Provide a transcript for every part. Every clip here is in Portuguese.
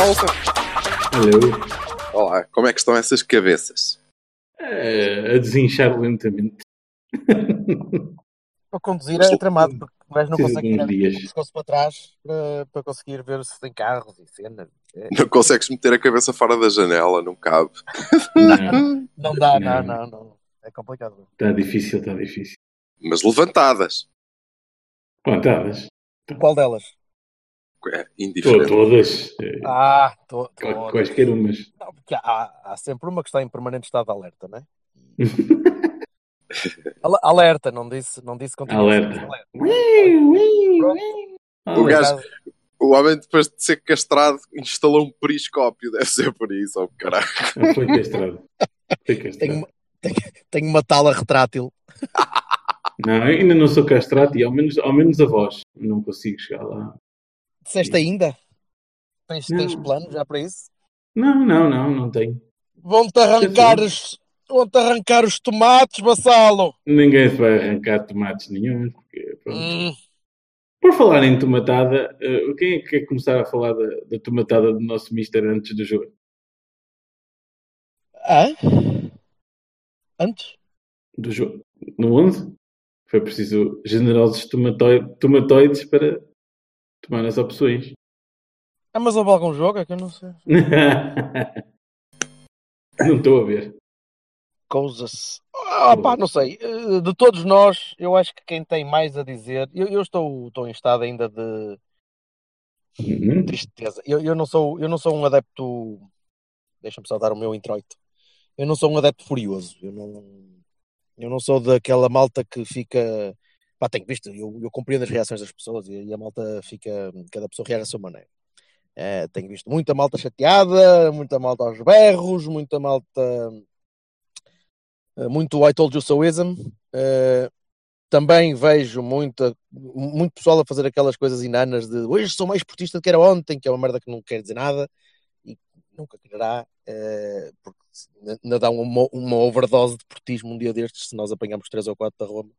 Malta. Alô. Olá, como é que estão essas cabeças? Eh, a desinchar lentamente. Para conduzir é tramado, porque o gajo não consegue tirar dias. o pescoço para trás para, para conseguir ver se tem carros e cenas. É, Não consegues meter a cabeça fora da janela, não cabe. Não, não dá, Não. não, não, não. É complicado. está difícil, está difícil. Mas levantadas. Quantadas? Qual delas? É indiferente. Todas. Ah, tô, qua- Quaisquer umas. Não, porque há, há sempre uma que está em permanente estado de alerta, não é? Al- Alerta, não disse, não disse continua Alerta. alerta. O gajo, o homem depois de ser castrado instalou um periscópio, deve ser por isso, oh caralho. Foi castrado. Foi Tenho, castrado. uma- tenho, tenho uma tala retrátil. Não, ainda não sou castrado e ao menos, ao menos a voz. Não consigo chegar lá. Disseste ainda? Tens, tens plano já para isso? Não, não, não, não tenho. Vão-te arrancar os, vão-te arrancar os tomates, vassalo. Ninguém vai arrancar tomates nenhum. Porque, pronto. Hum, Por falar em tomatada, eh, quem é que quer começar a falar da, da tomatada do nosso Mister antes do jogo? hã? Antes? Do jogo? No 11? Foi preciso generosos tomatoi- tomatoides para tomar as opções. Ah, mas houve algum jogo? É que eu não sei. não estou a ver. Coisas. Ah, pá, não sei. Eh, De todos nós, eu acho que quem tem mais a dizer. Eu, eu estou, estou em estado ainda de Uhum. tristeza. Eu, eu, não sou, eu não sou um adepto. Deixa-me só dar o meu introito. Eu não sou um adepto furioso. Eu não, eu não sou daquela malta que fica. Pá, tenho visto, eu, eu compreendo as reações das pessoas e, e a malta fica. Cada pessoa reage à sua maneira. Eh, tenho visto muita malta chateada, muita malta aos berros, muita malta. eh, Muito I told you soism. Eh, também vejo muita, muito pessoal a fazer aquelas coisas inanas de hoje sou mais esportista do que era ontem, que é uma merda que não quer dizer nada e nunca quererá, porque ainda dá uma, uma overdose de portismo um dia destes se nós apanhamos 3 ou 4 da Roma.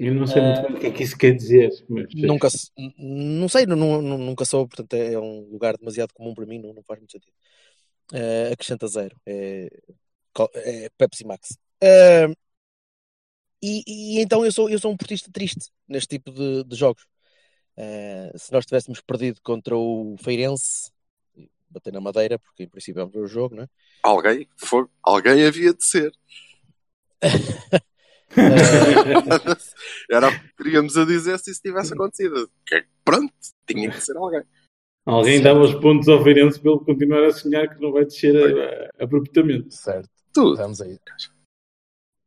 Eu não sei muito bem o que é que isso quer dizer. Mas, Nunca, não sei, nu- nu- nunca soube, portanto é um lugar demasiado comum para mim, não, não faz muito sentido. Eh, acrescenta zero, é, é Pepsi Max. Eh, e, e então eu sou, eu sou um portista triste neste tipo de, de jogos. Eh, se nós tivéssemos perdido contra o Feirense, bater na madeira, porque em princípio ver o jogo, não é? Alguém, foi, alguém havia de ser. Eh, Era o que queríamos a dizer se isso tivesse acontecido. Que, pronto, tinha que ser alguém. Alguém dava os pontos ao Feirense para ele continuar a sonhar que não vai descer a- a- abruptamente. certo. Tudo. Vamos aí.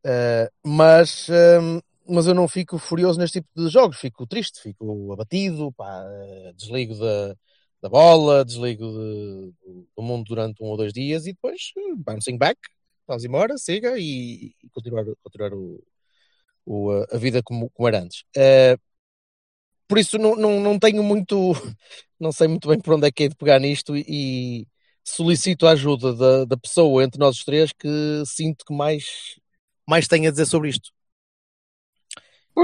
Uh, mas, um, mas eu não fico furioso neste tipo de jogos, fico triste, fico abatido, pá, uh, desligo da, da bola, desligo de- do mundo durante um ou dois dias e depois uh, bouncing back, vamos embora, siga e, e continuar, continuar o, o, uh, a vida como, como era antes. Uh, por isso não, não, não tenho muito, não sei muito bem por onde é que é de pegar nisto e solicito a ajuda da, da pessoa entre nós os três que sinto que mais, mais tem a dizer sobre isto.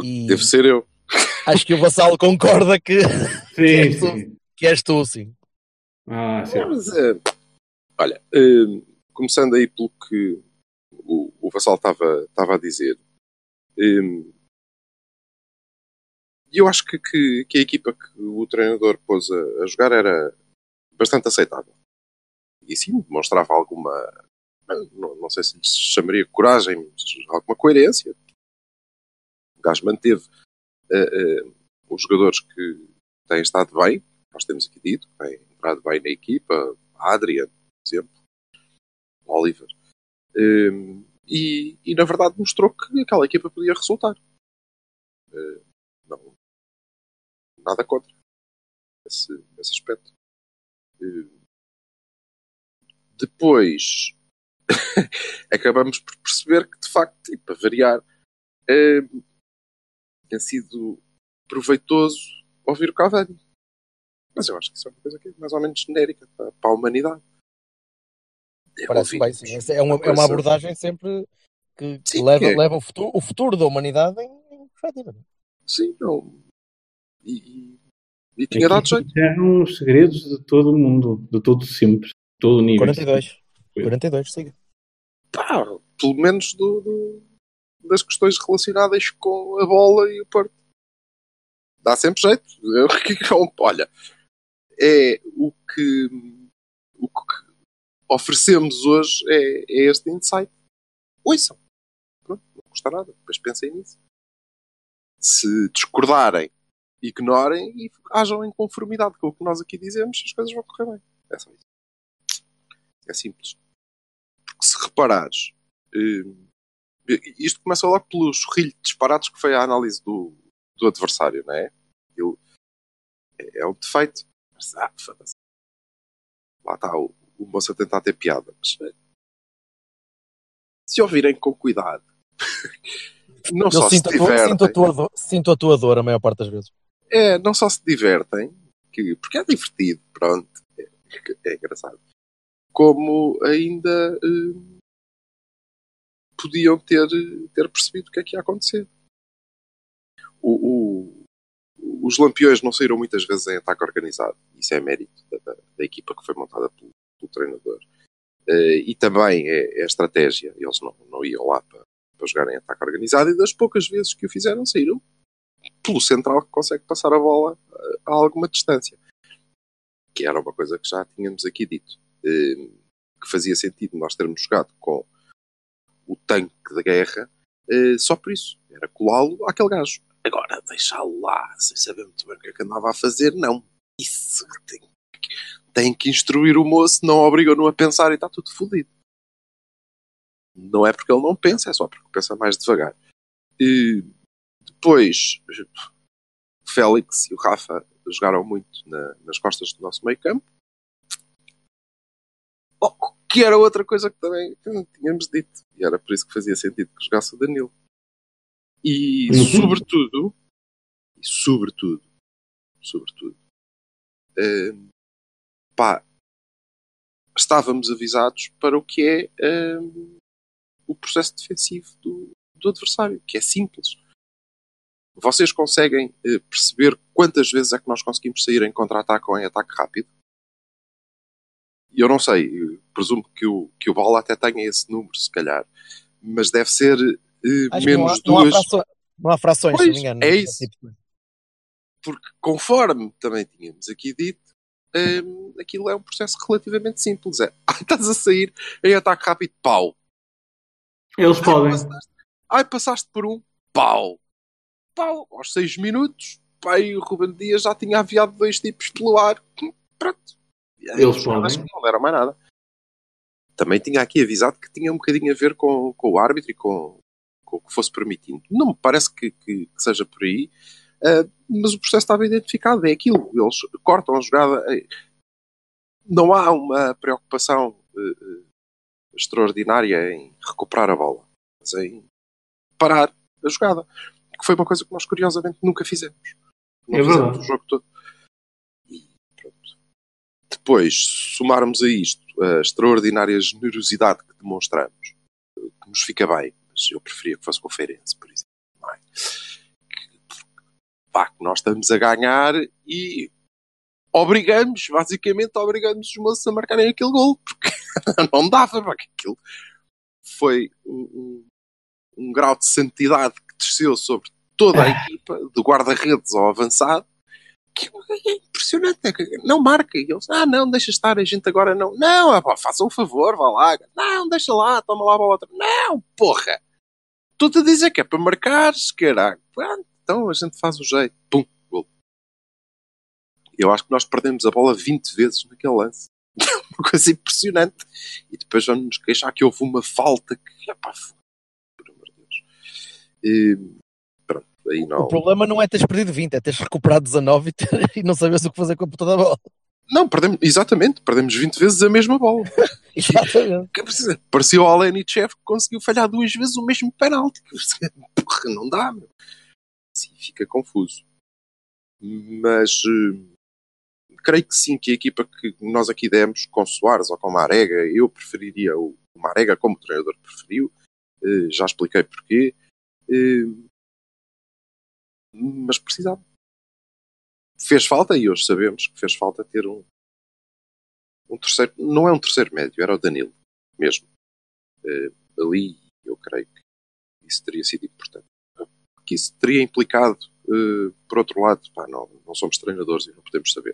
E Deve ser eu. acho que o Vassalo concorda que, Sim, Que sim. que és tu, sim. Ah, sim. Mas, eh, olha, eh, começando aí pelo que o, o Vassal estava a dizer, eh, eu acho que, que, que a equipa que o treinador pôs a, a jogar era bastante aceitável. E sim, demonstrava alguma, não, não sei se lhe chamaria coragem, mas alguma coerência. O gajo manteve eh, eh, os jogadores que têm estado bem, nós temos aqui dito, que têm entrado bem na equipa, a Adrian, por exemplo, o Oliver. Um, e, e, na verdade mostrou que aquela equipa podia resultar. Uh, não, nada contra esse, esse aspecto. Eh, Depois acabamos por perceber que, de facto, e para variar, eh, tem sido proveitoso ouvir o Cavani. Mas eu acho que isso é uma coisa que é mais ou menos genérica para, para a humanidade. Parece bem, sim. É uma, é uma abordagem sempre que, que Sim, leva, que é. leva o, futuro, o futuro da humanidade em, em perspectiva. é? Sim, não. E, e, e tinha dado jeito. Eram os segredos de todo o mundo, de todo sempre, de todo o nível. 42. 42, siga. Pá, pelo menos do, do- das questões relacionadas com a bola e o Porto. Dá sempre jeito. Eu- Olha, é o que, o que oferecemos hoje é, é este insight. Ouçam. Pronto, não custa nada. Depois pensem nisso. Se discordarem, ignorem e hajam em conformidade com o que nós aqui dizemos, as coisas vão correr bem. É só isso. É simples. Porque se reparares, eh, isto começa logo pelo chorrilho de disparados que foi a análise do, do adversário, não é? É, é um defeito. Mas, ah. Lá está o moço a tentar ter piada. Mas, se ouvirem com cuidado, não Eu só se sinto a, tua, sinto, a divertem, tua dor, sinto a tua dor a maior parte das vezes. é, não só se divertem, que, porque é divertido, pronto, é, é engraçado, como ainda eh, podiam ter, ter percebido o que é que ia acontecer. O- o- os lampiões não saíram muitas vezes em ataque organizado, isso é mérito da, da- da equipa que foi montada pelo, pelo treinador. Eh, e também é, é a estratégia, eles não, não iam lá para, para jogar em ataque organizado, e das poucas vezes que o fizeram, saíram pelo central que consegue passar a bola eh, a alguma distância. Que era uma coisa que já tínhamos aqui dito. eh, que fazia sentido nós termos jogado com o tanque da guerra eh, só por isso. Era colá-lo àquele gajo. Agora, deixá-lo lá sem saber muito bem o que é que andava a fazer, não. Isso tem, tem que instruir o moço, não obrigam-no a pensar e está tudo fodido. Não é porque ele não pensa, é só porque pensa mais devagar. E depois, Félix e o Rafa jogaram muito na- nas costas do nosso meio campo. Oh, que era outra coisa que também tínhamos dito. E era por isso que fazia sentido que jogasse o Danilo. E Uhum. sobretudo, e sobretudo, sobretudo, eh, pá, estávamos avisados para o que é eh, o processo defensivo do, do adversário, que é simples. Vocês conseguem eh, perceber quantas vezes é que nós conseguimos sair em contra-ataque ou em ataque rápido? Eu não sei, eu presumo que o, que o Bola até tenha esse número, se calhar, mas deve ser Acho que não há, menos não há duas. frações, não há frações, se não Pois, me engano. é isso. tipo porque conforme também tínhamos aqui dito, hum, aquilo é um processo relativamente simples. É, estás a sair em ataque rápido, pau. Eles Ai, podem. passaste, ai, passaste por um, pau. Pau. Aos seis minutos, pai, o Ruben Dias já tinha aviado dois tipos pelo ar. Pronto. Aí, Eles podem. que Não deram mais nada. Também tinha aqui avisado que tinha um bocadinho a ver com, com o árbitro e com, com o que fosse permitindo. Não me parece que, que- que seja por aí, ah, mas o processo estava identificado. É aquilo. Eles cortam a jogada. eh, Não há uma preocupação eh, eh, extraordinária em recuperar a bola, mas em parar a jogada. Que foi uma coisa que nós, curiosamente, nunca fizemos. Não É fizemos verdade. o jogo todo. Depois, somarmos a isto a extraordinária generosidade que demonstramos, que nos fica bem, mas eu preferia que fosse com o Feirense, por exemplo. Pá, que nós estamos a ganhar e obrigamos, basicamente, obrigamos os moços a marcarem aquele gol, porque não dava, pá, aquilo foi um, um, um grau de santidade que desceu sobre toda a equipa, do guarda-redes ao avançado, que é impressionante. é Não marca. E eles, ah, não, deixa estar, a gente agora não. Não, ah, pá, faça um favor, vá lá. Não, deixa lá, toma lá a bola outra. Não, porra. Estou-te a dizer que é para marcares, caralho. Pronto, então a gente faz o jeito. Pum, gol. Eu acho que nós perdemos a bola 20 vezes naquele lance. Uma coisa impressionante. E depois vamos nos queixar que houve uma falta que, epá, por amor de Deus. E, pronto, Aí não. O problema não é teres perdido 20, é teres recuperado 19 e, ter- e não saberes o que fazer com a puta da bola. Não, perdemos, exatamente, perdemos 20 vezes a mesma bola. Exatamente. Que Parecia o Alenichev que conseguiu falhar duas vezes o mesmo penalti. Porra, não dá, meu. Fica confuso. Mas eh, creio que sim, que a equipa que nós aqui demos, com Soares ou com Marega, eu preferiria o Marega como o treinador preferiu. Eh, já expliquei porquê. Eh, mas precisava. Fez falta, e hoje sabemos que fez falta ter um, um terceiro, não é um terceiro médio, era o Danilo mesmo. Ali eu creio que isso teria sido importante. Que isso teria implicado, eh, por outro lado, pá, não, não somos treinadores e não podemos saber.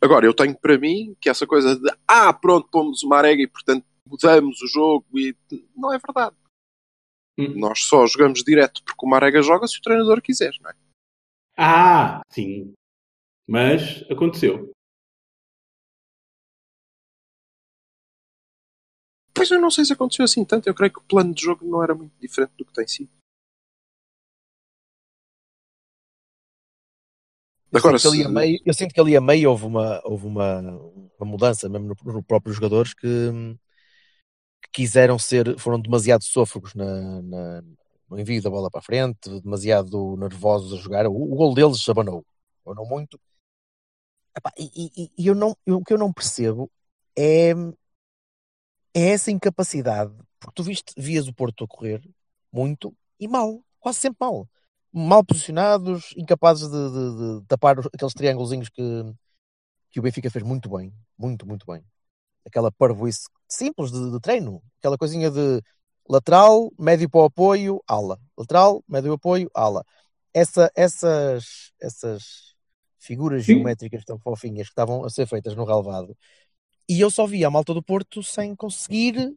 Agora, eu tenho para mim que essa coisa de ah, pronto, pomos o Marega e portanto mudamos o jogo e não é verdade. Hum. Nós só jogamos direto porque o Marega joga se o treinador quiser, não é? Ah, sim. Mas aconteceu. Pois eu não sei se aconteceu assim tanto. Eu creio que o plano de jogo não era muito diferente do que tem sido. Eu, Agora, sinto que ali se- a meio, eu sinto que ali a meio houve uma, houve uma, uma mudança, mesmo no, no próprios jogadores, que, que quiseram ser, foram demasiado sôfregos na, na- no envio da bola para a frente, demasiado nervosos a jogar. O, o gol deles abanou, abanou muito. Epá, e, e- e eu não, eu- o que eu não percebo é, é essa incapacidade, porque tu viste, vias o Porto a correr muito e mal, quase sempre mal mal posicionados, incapazes de, de- de tapar aqueles triângulozinhos que, que o Benfica fez muito bem, muito, muito bem. Aquela parvoíce simples de, de treino, aquela coisinha de lateral, médio para o apoio, ala. Lateral, médio apoio, ala. Essa, essas, essas figuras Sim. geométricas tão fofinhas que estavam a ser feitas no relvado. E eu só vi a malta do Porto sem conseguir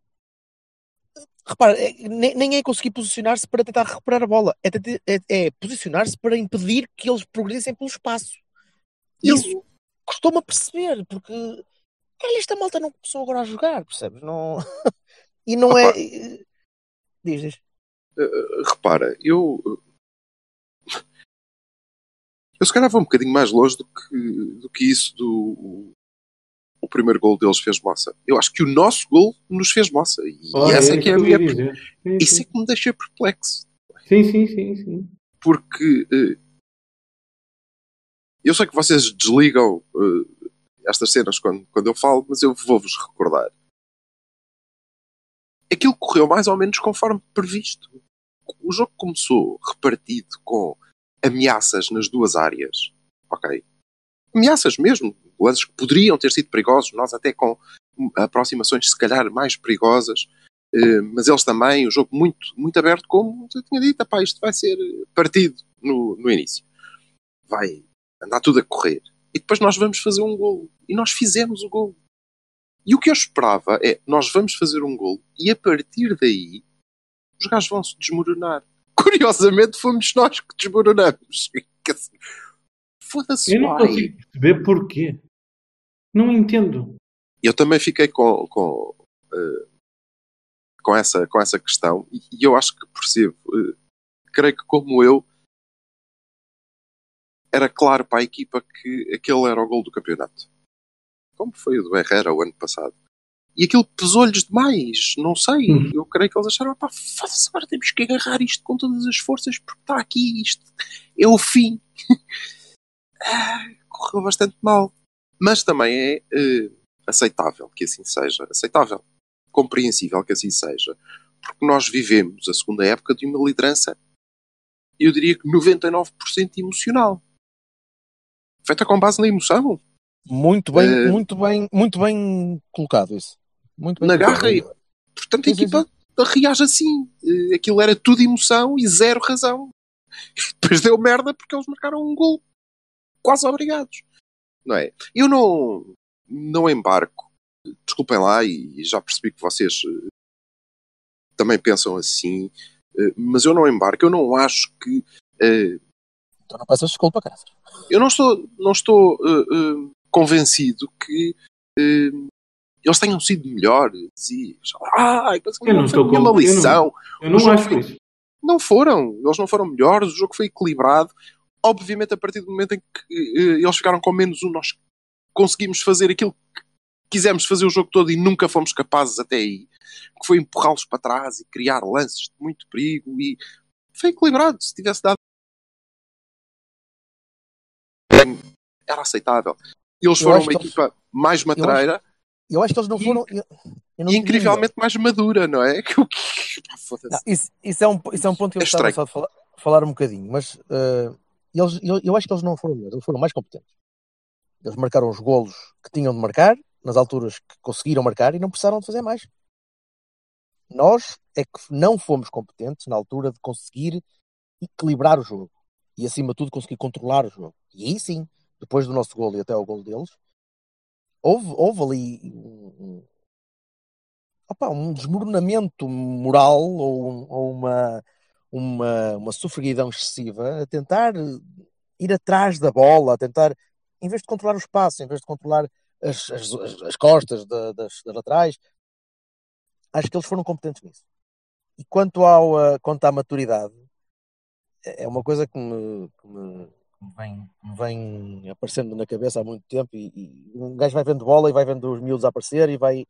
repara, é- nem, nem é conseguir posicionar-se para tentar recuperar a bola, é, é- é posicionar-se para impedir que eles progressem pelo espaço. Isso costuma perceber, porque olha, esta malta não começou agora a jogar, percebes? Não... e não é. Diz, diz. Uh, repara, eu. Eu se calhar vou um bocadinho mais longe do que, do que isso do. O primeiro gol deles fez moça. Eu acho que o nosso gol nos fez moça. E Olha, essa é que é a minha. Sim, Isso sim. é que me deixa perplexo. Sim, sim, sim, sim. Porque. uh, eu sei que vocês desligam uh, estas cenas quando, quando eu falo, mas eu vou-vos recordar. Aquilo correu mais ou menos conforme previsto. O jogo começou repartido com ameaças nas duas áreas. Ok? Ameaças mesmo. Lances que poderiam ter sido perigosos, nós até com aproximações se calhar mais perigosas. eh, Mas eles também, o jogo muito, muito aberto, como eu tinha dito, epá, isto vai ser partido no, no início. Vai andar tudo a correr. E depois nós vamos fazer um gol. E nós fizemos o gol. E o que eu esperava é, nós vamos fazer um gol e a partir daí os gajos vão se desmoronar. Curiosamente fomos nós que desmoronamos. Foda-se, Eu não consigo perceber porquê. Não entendo. eu também fiquei com, com, eh, com, essa, com essa questão e, e eu acho que percebo. eh, creio que, como eu, era claro para a equipa que aquele era o gol do campeonato. Como foi o do Herrera o ano passado. E aquilo pesou-lhes demais. Não sei. Hum. Eu creio que eles acharam: pá, foda-se, agora temos que agarrar isto com todas as forças porque está aqui. Isto é o fim. Ah, correu bastante mal. Mas também é eh, aceitável que assim seja. Aceitável. Compreensível que assim seja. Porque nós vivemos a segunda época de uma liderança, eu diria que 99% emocional. Feita com base na emoção. Muito bem, Eh, muito bem, muito bem colocado isso. Muito bem Na colocado. garra e- Portanto, a Sim, sim, equipa reage assim. Eh, Aquilo era tudo emoção e zero razão. E depois deu merda porque eles marcaram um gol. Quase obrigados. Não é? Eu não, não embarco. Desculpem lá e já percebi que vocês eh, também pensam assim. eh, Mas eu não embarco. Eu não acho que eh, Então não peças desculpa, cara. eu não estou, não estou eh, eh, convencido que eh, eles tenham sido melhores e ah, Eu não estou nenhuma com- eu não- lição. Eu não acho foi- isso. Não foram. Eles não foram melhores. O jogo foi equilibrado. Obviamente, a partir do momento em que eh, eles ficaram com menos um, nós conseguimos fazer aquilo que quisemos fazer o jogo todo e nunca fomos capazes até aí. Que foi empurrá-los para trás e criar lances de muito perigo. E foi equilibrado. Se tivesse dado. Era aceitável. Eles Eu foram acho uma eles- equipa mais matreira Eu acho que eles não E- foram. eu- eu não e incrivelmente mais madura, não é? Que. Não, isso, isso, é um, isso é um ponto que eu É só de falar, falar um bocadinho, mas eh, eles, eu, eu acho que eles não foram melhores, eles foram mais competentes. Eles marcaram os golos que tinham de marcar, nas alturas que conseguiram marcar e não precisaram de fazer mais. Nós é que não fomos competentes na altura de conseguir equilibrar o jogo e, acima de tudo, conseguir controlar o jogo. E aí sim, depois do nosso golo e até ao golo deles, houve, houve ali um, opa, um desmoronamento moral ou, ou uma, uma, uma sofreguidão excessiva a tentar ir atrás da bola, a tentar, em vez de controlar o espaço, em vez de controlar as, as, as- as costas da- das, das laterais, acho que eles foram competentes nisso. E quanto, ao, quanto à maturidade, é uma coisa que me, que me, vem, vem aparecendo na cabeça há muito tempo e, e um gajo vai vendo bola e vai vendo os miúdos aparecer e vai,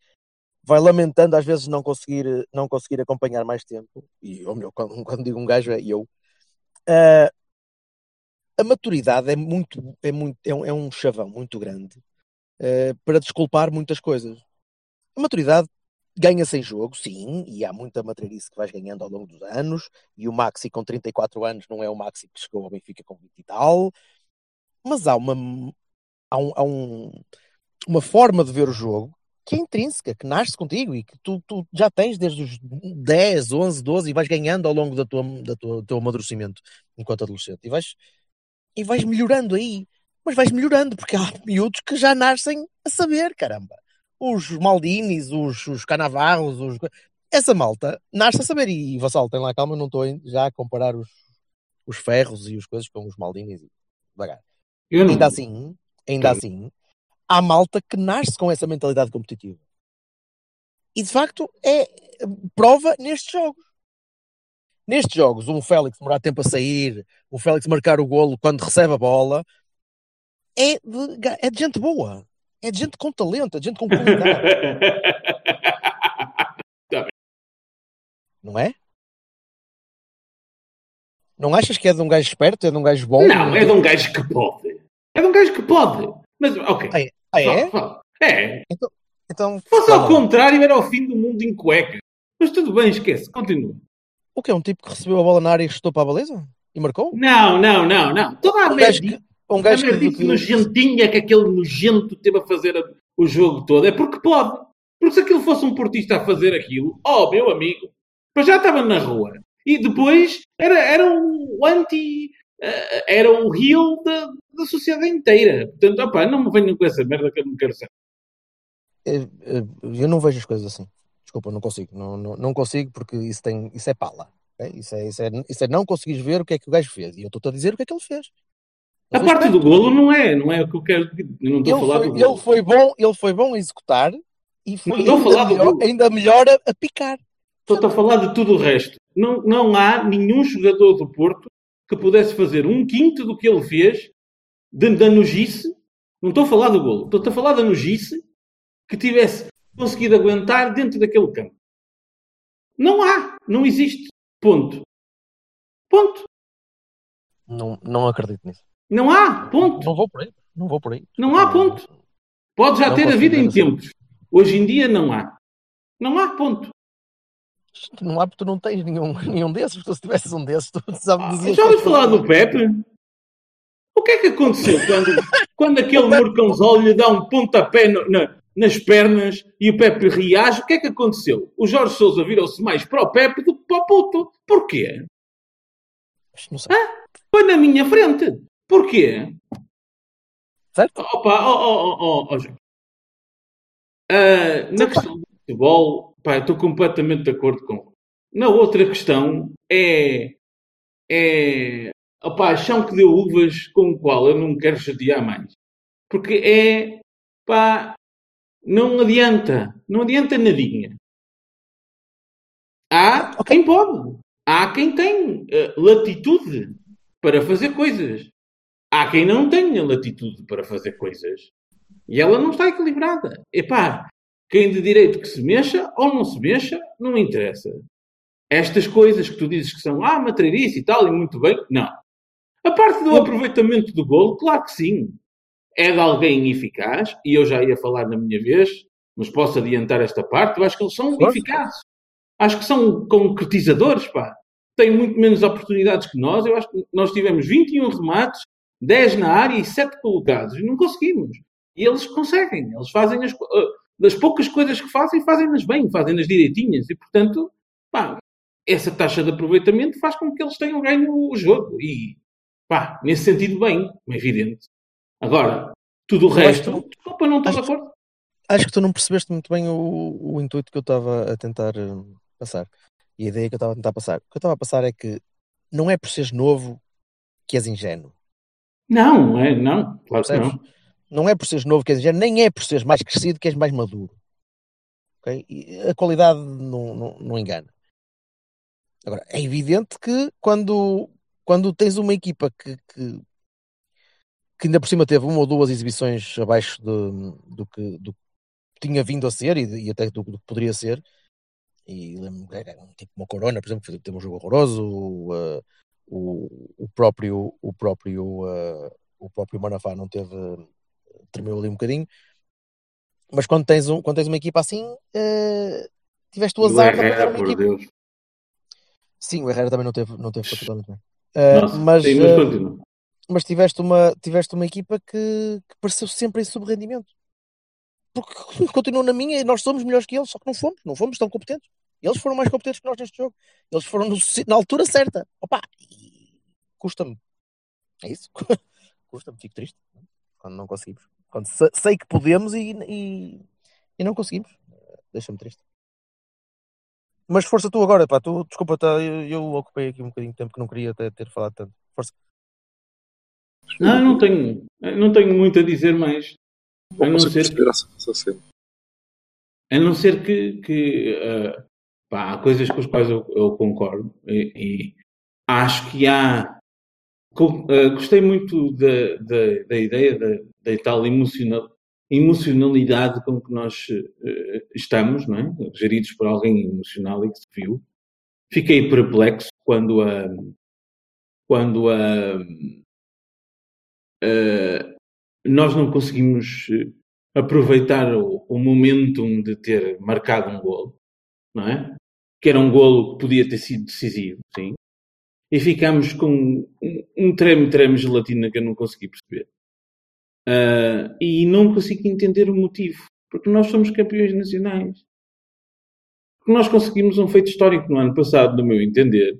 vai lamentando às vezes não conseguir, não conseguir acompanhar mais tempo, e ou melhor, quando, quando digo um gajo é eu, Ah, a maturidade é muito, é muito, é um, é um chavão muito grande ah, para desculpar muitas coisas. A maturidade ganha-se em jogo, sim, e há muita materialice que vais ganhando ao longo dos anos, e o Maxi com 34 anos não é o Maxi que chegou ao Benfica com 20 e tal, mas há uma, há um, há um- uma forma de ver o jogo que é intrínseca, que nasce contigo e que tu, tu já tens desde os 10, 11, 12 e vais ganhando ao longo da tua, da tua, do teu amadurecimento enquanto adolescente e vais, e vais melhorando aí, mas vais melhorando porque há miúdos que já nascem a saber, caramba. Os Maldinis, os, os Canavarros, os... essa malta nasce a saber. E, Vassal, tem lá calma, não estou já a comparar os, os ferros e as coisas com os Maldinis. Devagar. Ainda assim, ainda assim, há malta que nasce com essa mentalidade competitiva. E de facto é prova nestes jogos. Nestes jogos, um Félix demorar tempo a sair, um Félix marcar o golo quando recebe a bola, é de, é de gente boa. É de gente com talento, é de gente com qualidade, não é? Não achas que é de um gajo esperto, é de um gajo bom? não, é de um gajo que pode. É de um gajo que pode. Mas, ok. É? Ah, é? É. Então, Fosse ao fala lá. contrário, era o fim do mundo em cueca. Mas tudo bem, esquece. Continua. O que é um tipo que recebeu a bola na área e chutou para a baliza? E marcou? Não, não, não, não. Toda a Um gajo que, um A gajo merdice que- nojentinha que aquele nojento teve a fazer a- o jogo todo é porque pode. Porque se aquilo fosse um portista a fazer aquilo, oh, meu amigo, mas já estava na rua. E depois era, era o anti. Eh, era o heel da, da sociedade inteira. Portanto, opá, não me venham com essa merda que eu não quero saber. Eh, eh, eu não vejo as coisas assim. Desculpa, não consigo. Não, não, não consigo porque isso, tem, isso é pala. ok? Isso, é, isso, é, isso é não conseguires ver o que é que o gajo fez. E eu estou-te a dizer o que é que ele fez. A Eu parte do golo não é, não é o que eu quero. Eu não estou a falar foi, do golo. ele, foi bom, ele foi bom a executar e foi ainda, melhor, ainda melhor a, a picar. Estou-te a falar de tudo o resto. Não, não há nenhum jogador do Porto que pudesse fazer um quinto do que ele fez de, da nojice. Não estou a falar do golo. Estou-te a falar da nojice que tivesse conseguido aguentar dentro daquele campo. Não há. Não existe. Ponto. Ponto. Não, não acredito nisso. Não há. Ponto. Não vou por aí. Não vou por aí. Não há ponto. Pode já Não ter havido em assim. tempos. Hoje em dia não há. Não há ponto. Não há porque tu não tens nenhum, nenhum desses. Tu, se tivesses um desses, tu sabes dizer. Já ouviu falar do Pepe? O que é que aconteceu quando, quando aquele Murcãozol lhe dá um pontapé no- na- nas pernas e o Pepe reage? O que é que aconteceu? O Jorge Sousa virou-se mais para o Pepe do que para o puto. Porquê? Não sei. Foi na minha frente. Porquê? Certo? Opa, ó, ó, ó, ó, Jorge. Ah, na questão do futebol, pá, estou completamente de acordo com. Na outra questão é. É. A paixão que deu uvas com o qual eu não quero chatear mais. Porque é. Pá. Não adianta. Não adianta nadinha. Há Ok. quem pode. Há quem tem eh, latitude para fazer coisas. Há quem não tenha latitude para fazer coisas. E ela não está equilibrada. Epá, quem de direito que se mexa ou não se mexa, não interessa. Estas coisas que tu dizes que são, ah, matreirice e tal, e muito bem, não. A parte do aproveitamento do golo, claro que sim. É de alguém eficaz, e eu já ia falar na minha vez, mas posso adiantar esta parte, eu acho que eles são eficazes. Acho que são concretizadores, pá. Têm muito menos oportunidades que nós. Eu acho que nós tivemos 21 remates, 10 na área e 7 colocados. E não conseguimos. E eles conseguem. Eles fazem as, eh, das poucas coisas que fazem, fazem-nas bem, fazem-nas direitinhas. E, portanto, pá, essa taxa de aproveitamento faz com que eles tenham ganho o jogo. E, pá, nesse sentido, bem, é evidente. Agora, tudo o resto, desculpa, não estou de acordo. Acho que tu não percebeste muito bem o, o intuito que eu estava a tentar eh, passar. E a ideia que eu estava a tentar passar. O que eu estava a passar é que não é por seres novo que és ingênuo. Não, é, não, claro que não. Não é por seres novo que és ingênuo, nem é por seres mais crescido que és mais maduro. Ok? E a qualidade não, não, não engana. Agora, é evidente que quando, quando tens uma equipa que, que, que ainda por cima teve uma ou duas exibições abaixo de- do, que, do que tinha vindo a ser e, e até do, do que poderia ser, e lembro-me era um tipo uma Corona, por exemplo, que teve um jogo horroroso, o, o, o próprio o próprio o próprio Manafá não teve tremeu ali um bocadinho mas quando tens, um, quando tens uma equipa assim uh, tiveste o o azar de apanhar Herrera, uma por equipa Deus. sim, o Herrera também não teve, não teve totalmente bem Uh, Nossa, mas, sim, mas continua. mas tiveste uma, tiveste uma equipa que, que pareceu sempre em subrendimento. Porque continuou na minha e nós somos melhores que eles, só que não fomos, não fomos tão competentes. Eles foram mais competentes que nós neste jogo. Eles foram no na altura certa. Opa, custa-me. É isso? custa-me, fico triste quando não conseguimos. Quando se- sei que podemos e, e, e não conseguimos. Deixa-me triste. Mas força tu agora, pá, tu, desculpa, tá, eu, eu ocupei aqui um bocadinho de tempo que não queria até ter falado tanto. Força. Não, não tenho, não tenho muito a dizer mais. A Não ser, cena. a não ser que, que ah, pá, há coisas com as quais eu, eu concordo e, e acho que há. Ah, gostei muito da, da, da ideia da, da tal emocional, emocionalidade com que nós ah, estamos, não é? Geridos por alguém emocional e que se viu. Fiquei perplexo quando a. Quando a. ah, nós não conseguimos eh, aproveitar o, o momentum de ter marcado um golo, não é? Que era um golo que podia ter sido decisivo, sim. E ficámos com um- treme-treme gelatina que eu não consegui perceber. Ah, e não consigo entender o motivo. Porque nós somos campeões nacionais. Porque nós conseguimos um feito histórico no ano passado, no meu entender.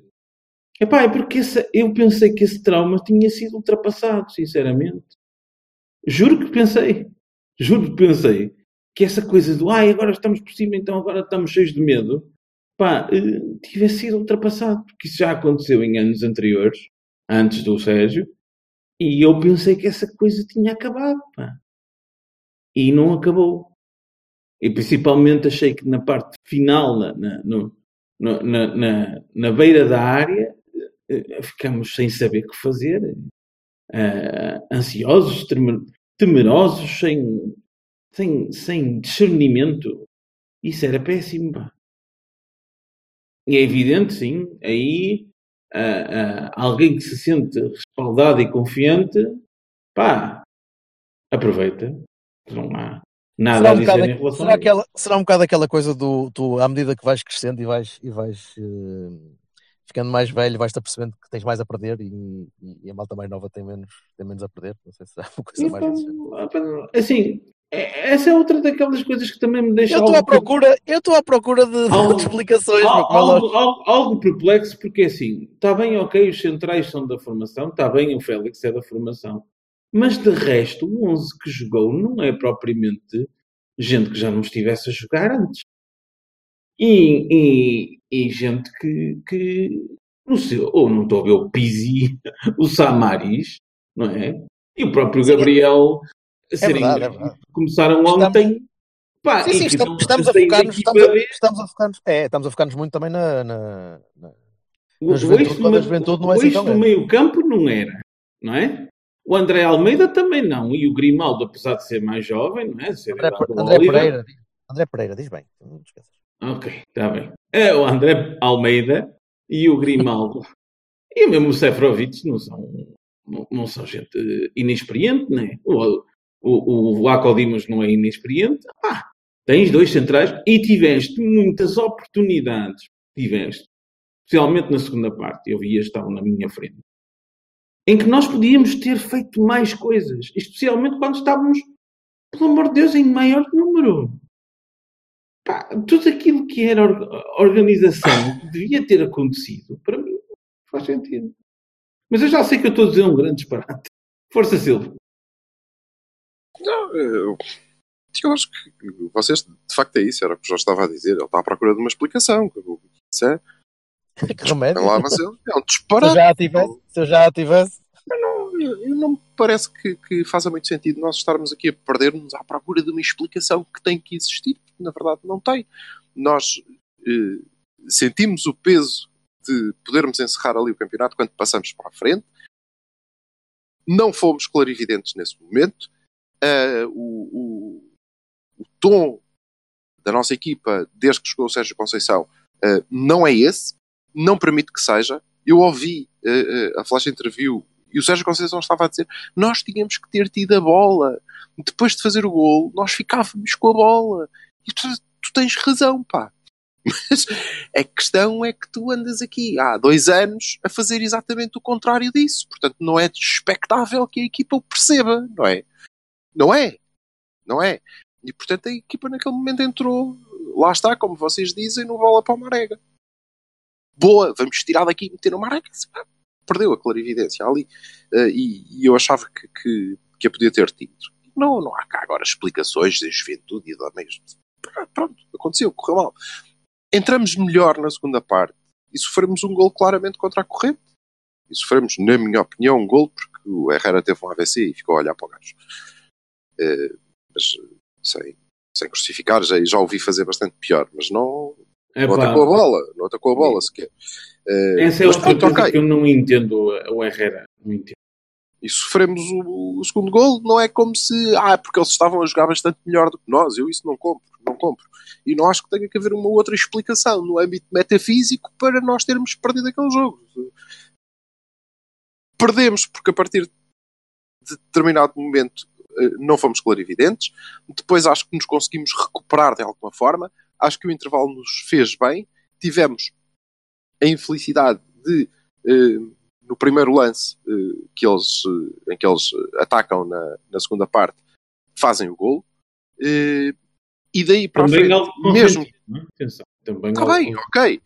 Epá, é porque eu pensei que esse trauma tinha sido ultrapassado, sinceramente. Juro que pensei. Juro que pensei que essa coisa do ai, agora estamos por cima, então agora estamos cheios de medo, pá, eh, tivesse sido ultrapassado, porque isso já aconteceu em anos anteriores, antes do Sérgio, e eu pensei que essa coisa tinha acabado, pá. E não acabou. E principalmente achei que na parte final, na, na, no- na, na, na beira da área, eh, ficamos sem saber o que fazer, eh, ansiosos, temerosos, sem, sem, sem discernimento. Isso era péssimo, pá. E é evidente, sim, aí ah, ah, alguém que se sente respaldado e confiante, pá, aproveita. Não há nada Será a um, dizer bocado, em relação será, a aquela, será um bocado aquela coisa do tu, à medida que vais crescendo e vais, e vais eh, ficando mais velho, vais-te apercebendo que tens mais a perder e, e- a malta mais nova tem menos, tem menos a perder. Não sei se há uma coisa mais. Então, assim, é- essa é outra daquelas coisas que também me deixa Eu estou à algo- procura, eu estou à procura de, de Algo- explicações, como é algo, lógico. algo- algo perplexo, porque assim, está bem, ok, os centrais são da formação, está bem, o Félix é da formação, mas de resto, o 11 que jogou não é propriamente gente que já não estivesse a jogar antes. E, e, e gente que, que não sei, ou não estou a ver o Pizzi, o Samaris, não é? E o próprio Sim, é- serem- verdade, é verdade. começaram Estamos- ontem. Pá, Sim, sim, estamos, não estamos a focar-nos, estamos a, estamos a focar-nos, é, estamos a focar-nos muito também na, na, na, O, Na o juventude, a do- juventude não é o assim do meio campo não era, não é? O André Almeida também não. E o Grimaldo, apesar de ser mais jovem, não é? Ser André, André Oliver. Pereira. André Pereira, diz bem. Não esqueças. Ok, está bem. É o André Almeida e o Grimaldo. e mesmo o Seferovic não são, não, não são gente inexperiente, né? O, o, o Aco Dimas não é inexperiente. Ah, tens dois centrais e tiveste muitas oportunidades. Tiveste. Especialmente na segunda parte. Eu via, estavam na minha frente. Em que nós podíamos ter feito mais coisas. Especialmente quando estávamos, pelo amor de Deus, em maior número. Pá, tudo aquilo que era or- organização que devia ter acontecido, para mim, faz sentido. Mas eu já sei que eu estou a dizer um grande disparate. Força, Silvio. Eu, eu acho que vocês, de facto, é isso. Era o que o Jorge estava a dizer. Ele está à procura de uma explicação. Isso é, que remédio. lá, mas ele é um Se eu disparate. já a tivesse, se eu já a tivesse. Não, eu- eu não me parece que, que faça muito sentido nós estarmos aqui a perder-nos à procura de uma explicação que tem que existir, porque na verdade não tem. Nós eh, sentimos o peso de podermos encerrar ali o campeonato quando passamos para a frente. Não fomos clarividentes nesse momento. Eh, o, o- o tom da nossa equipa, desde que chegou o Sérgio Conceição, eh, não é esse. Não permite que seja. Eu ouvi eh, a flash interview e o Sérgio Conceição estava a dizer nós tínhamos que ter tido a bola. Depois de fazer o gol, nós ficávamos com a bola. E tu, tu tens razão, pá. Mas a questão é que tu andas aqui há dois anos a fazer exatamente o contrário disso. Portanto, não é expectável que a equipa o perceba, não é? Não é. Não é. E portanto a equipa naquele momento entrou, lá está, como vocês dizem, no bola para o Marega. Boa, vamos tirar daqui e meter no Marega. Perdeu a clarividência ali. Eh, e, e eu achava que, que, que a podia ter tido. Não, não há cá agora explicações da juventude e da mesma. Pronto, aconteceu, correu mal. Entramos melhor na segunda parte e sofremos um gol claramente contra a corrente. E sofremos, na minha opinião, um gol porque o Herrera teve um AVC e ficou a olhar para o gajo. Eh, mas sem, sem crucificar, já, já ouvi fazer bastante pior, mas não, É não atacou a bola, não atacou a bola sequer. Eh, essa é outra coisa ok. que eu não entendo o Herrera. Não entendo. E sofremos o, o segundo gol, não é como se, ah, porque eles estavam a jogar bastante melhor do que nós, eu isso não compro, não compro. E não acho que tenha que haver uma outra explicação no âmbito metafísico para nós termos perdido aquele jogo. Perdemos porque a partir de determinado momento eh, não fomos clarividentes, depois acho que nos conseguimos recuperar de alguma forma, acho que o intervalo nos fez bem, tivemos a infelicidade de eh, no primeiro lance eh, que eles, eh, em que eles eh, atacam na, na segunda parte, fazem o gol. Eh, e daí para a Também frente, mesmo. é? Atenção, também Está bem, ok.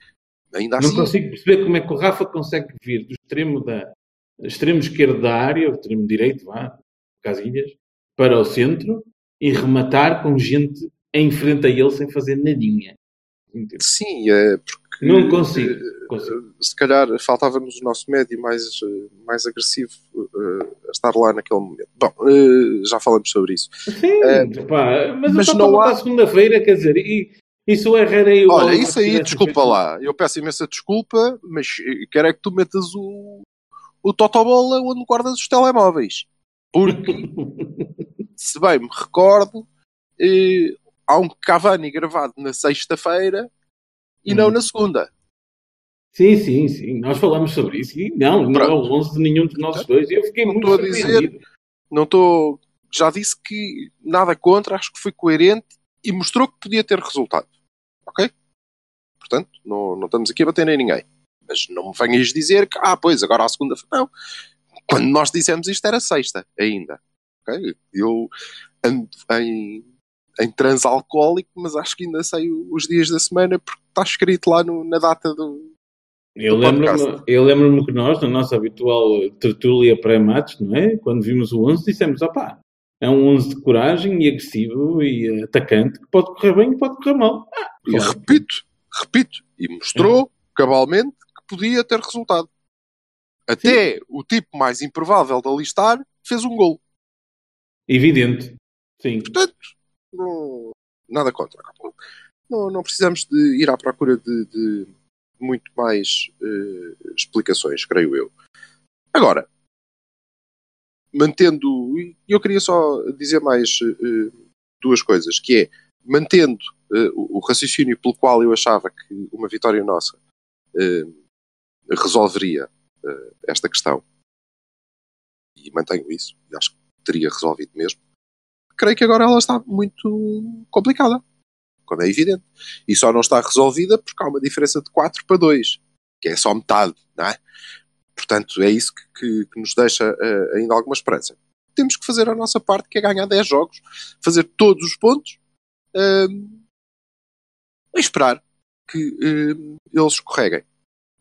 Ainda Não assim, consigo perceber como é que o Rafa consegue vir do extremo da extremo esquerdo da área, o extremo direito, vá, Casilhas, para o centro e rematar com gente em frente a ele sem fazer nadinha. Entendo. sim, é porque Não consigo. eh, consigo. se calhar faltava-nos o nosso médio mais, eh, mais agressivo eh, a estar lá naquele momento. Bom, eh, já falamos sobre isso. Sim, Eh, pá, mas, mas eu só não há- segunda-feira, quer dizer, e, e se o Herrera e o Olha, isso aí, desculpa feito- lá. Eu peço imensa desculpa, mas quero é que tu metas o, o Totobola onde guardas os telemóveis. Porque, se bem me recordo, eh, há um Cavani gravado na sexta-feira e não Uhum. na segunda. Sim, sim, sim. Nós falamos sobre isso. E não, não é o 11 de nenhum dos nossos dois. E eu fiquei Não muito estou a dizer-. Não estou. Já disse que nada contra, acho que foi coerente e mostrou que podia ter resultado. Ok? Portanto, não, não estamos aqui a bater em ninguém. Mas não me venhas dizer que, ah, pois, agora a segunda. Não. Quando nós dissemos isto era sexta ainda. Ok? Eu ando em, em transe alcoólico, mas acho que ainda sei os dias da semana porque está escrito lá no- na data do. Eu lembro-me lembro-me que nós, na nossa habitual tertúlia pré-matos, não é? Quando vimos o 11, dissemos, opá, é um 11 de coragem e agressivo e atacante que pode correr bem e pode correr mal. Ah, E claro. repito, repito, e mostrou cabalmente que podia ter resultado. Até o tipo mais improvável de alistar fez um gol. Evidente. Sim. Portanto, não- nada contra. Não, não precisamos de ir à procura de, de- muito mais eh, explicações, creio eu. Agora, mantendo. Eu queria só dizer mais eh, duas coisas, que é mantendo eh, o o raciocínio pelo qual eu achava que uma vitória nossa resolveria esta questão, e mantenho isso, e acho que teria resolvido mesmo, creio que agora ela está muito complicada, como é evidente. E só não está resolvida porque há uma diferença de 4 para 2, que é só metade, não é? Portanto, é isso que, que- que nos deixa eh, ainda alguma esperança. Temos que fazer a nossa parte, que é ganhar 10 jogos, fazer todos os pontos ehm, e esperar que ehm, eles escorreguem.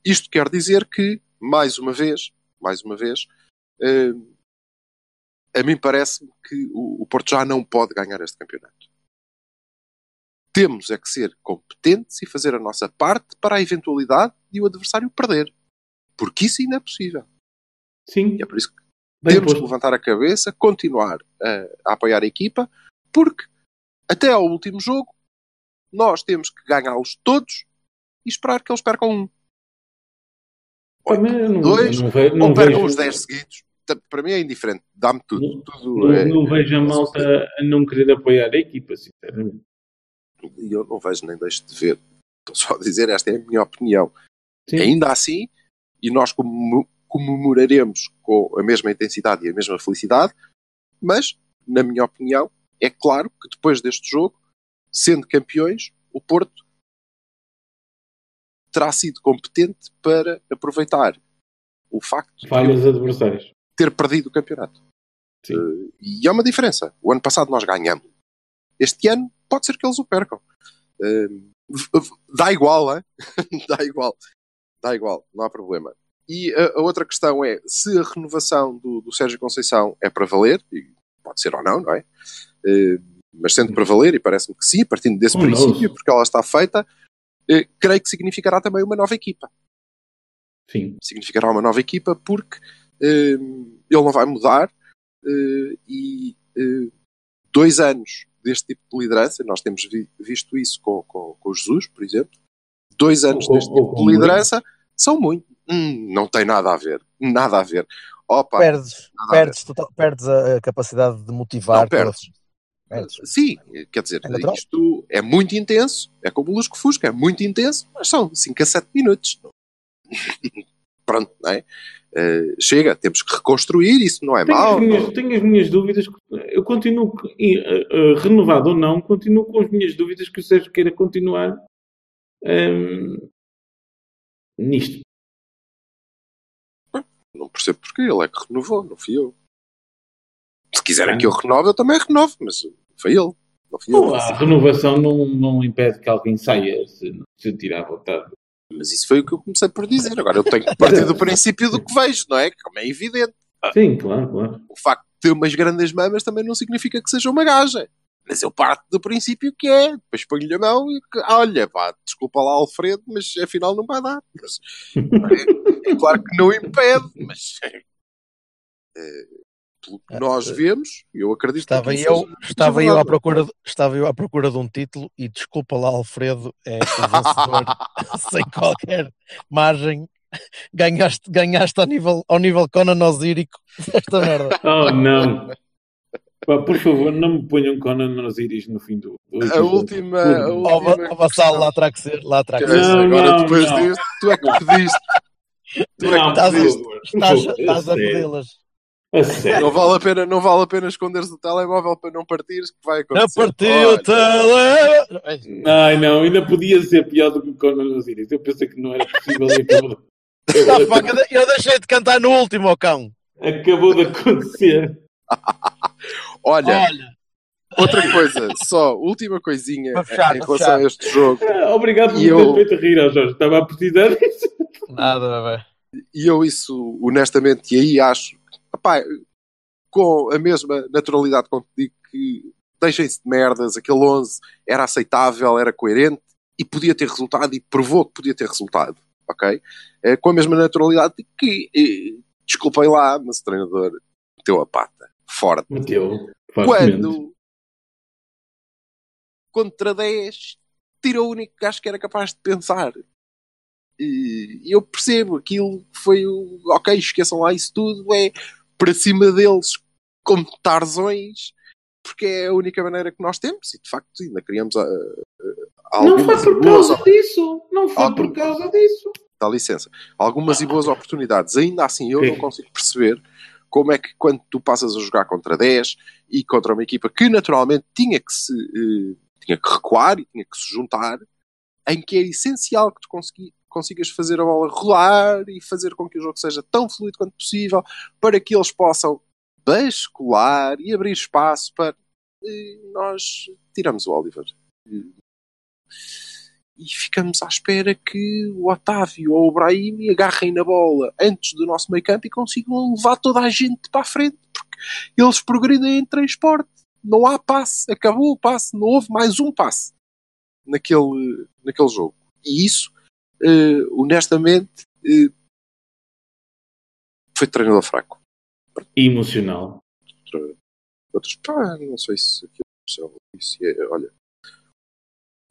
Isto quer dizer que, mais uma vez, mais uma vez, ehm, a mim parece-me que o, o Porto já não pode ganhar este campeonato. Temos é que ser competentes e fazer a nossa parte para a eventualidade de o adversário perder. Porque isso ainda é possível. Sim, E é por isso que bem temos que posto. levantar a cabeça, continuar a, a apoiar a equipa, porque até ao último jogo nós temos que ganhá-los todos e esperar que eles percam um. Ou não, dois, não, não ou percam os 10 seguidos. Para mim é indiferente. Dá-me tudo. Não- tudo não, é- não vejo a malta a não querer apoiar a equipa, sinceramente. E eu não vejo nem deixo de ver. Estou só a dizer, esta é a minha opinião. Sim. Ainda assim, e nós comemo- comemoraremos com a mesma intensidade e a mesma felicidade, mas, na minha opinião, é claro que depois deste jogo, sendo campeões, o Porto terá sido competente para aproveitar o facto de Falhas adversárias. Ter perdido o campeonato. Eh, e há uma diferença. O ano passado nós ganhamos. Este ano pode ser que eles o percam. V- dá igual, hein? dá igual. Dá igual, não há problema. E a, a outra questão é se a renovação do, do Sérgio Conceição é para valer, e pode ser ou não, não é? Eh, mas sendo para valer, e parece-me que sim, partindo desse knows? princípio, porque ela está feita, creio que significará também uma nova equipa Sim. significará uma nova equipa porque ele não vai mudar eh, e eh, dois anos deste tipo de liderança, nós temos vi- visto isso com, com, com Jesus, por exemplo, dois anos deste tipo de liderança são muito. Hum, não tem nada a ver. Nada a ver. Opa, Perdes, nada a ver. perdes, total- perdes a, capacidade de motivar. Não, perdes. Perdes. Sim, quer dizer, É isto é muito intenso, é como o Lusco Fusco, é muito intenso, mas são 5 a 7 minutos. Pronto, não é? Eh, chega, temos que reconstruir, isso não é Tenho, mau. as minhas, tenho as minhas dúvidas. Eu continuo, eh, eh, renovado ou não, continuo com as minhas dúvidas que o Sérgio queira continuar ehm, nisto. Não percebo porquê, ele é que renovou, não fui eu. Se quiserem que eu renove, eu também renovo, mas foi ele. Não fui eu. A renovação não, não impede que alguém saia se, se tirar à vontade. Mas isso foi o que eu comecei por dizer. Agora eu tenho que partir do princípio do que vejo, não é? Como é evidente. Sim, claro, claro. O facto de ter umas grandes mamas também não significa que seja uma gaja. Mas eu parto do princípio que é. Depois ponho-lhe a mão e que, olha, pá, desculpa lá, Alfredo, mas afinal não vai dar. Mas, é, é claro que não impede, mas é, que nós vemos, eu acredito Estava que eu, seja- estava eu à procura, de- estava eu à procura de um título e desculpa lá, Alfredo, é o vencedor sem qualquer margem. Ganhaste, ganhaste ao nível, ao nível Conan Osírico esta merda. Oh, não. Pá, por favor, não me ponham Conan Osiris no fim do, do A última. A última ó, vassalo, lá terá que ser, lá terá que ser. Não, Agora não, depois não. disto, tu é que pediste. Tu é que Não, Estás- por pediste. Estás, favor, estás a pedi-las. Não vale a pena, não vale a pena esconderes o telemóvel para não partires, que vai Não acontecer. partiu Olha, o tele... Ai não, ainda podia ser pior do que o Conan Osiris. Eu pensei que não era possível acabou, eu de- eu deixei de cantar no último, ó cão. acabou de acontecer. Olha, Olha, outra coisa, só, última coisinha fechar, em relação fechar. a este jogo. Ah, Obrigado por me eu- ter feito rir, Jorge. Estava a precisar disso. nada, bebê. E eu isso, honestamente, e aí acho, opá, com a mesma naturalidade com que digo que deixem-se de merdas, aquele 11 era aceitável, era coerente e podia ter resultado e provou que podia ter resultado, ok? Eh, com a mesma naturalidade de que, eh, desculpem lá, mas o treinador meteu a pata, forte. Meteu. Quando contra 10 tirou o único gajo que era capaz de pensar. E eu percebo aquilo que foi o. Ok, esqueçam lá isso tudo, é para cima deles como tarzões, porque é a única maneira que nós temos e de facto ainda criamos a, a, Não foi por boas causa disso. Não foi Algum- por causa disso. dá licença, algumas e boas oportunidades. Ainda assim, eu Ok. não consigo perceber como é que quando tu passas a jogar contra 10 e contra uma equipa que naturalmente tinha que se eh, tinha que recuar e tinha que se juntar, em que é essencial que tu consegui- consigas fazer a bola rolar e fazer com que o jogo seja tão fluido quanto possível para que eles possam bascular e abrir espaço para eh, nós tiramos o Oliver. Eh, e ficamos à espera que o Otávio ou o Brahim agarrem na bola antes do nosso meio campo e consigam levar toda a gente para a frente, porque eles progridem em transporte. Não há passe, acabou o passe, não houve mais um passe naquele, naquele jogo. E isso, eh, honestamente, eh, foi treinador fraco. E emocional. Outra- Outros, pá, não sei se aquilo se é, olha,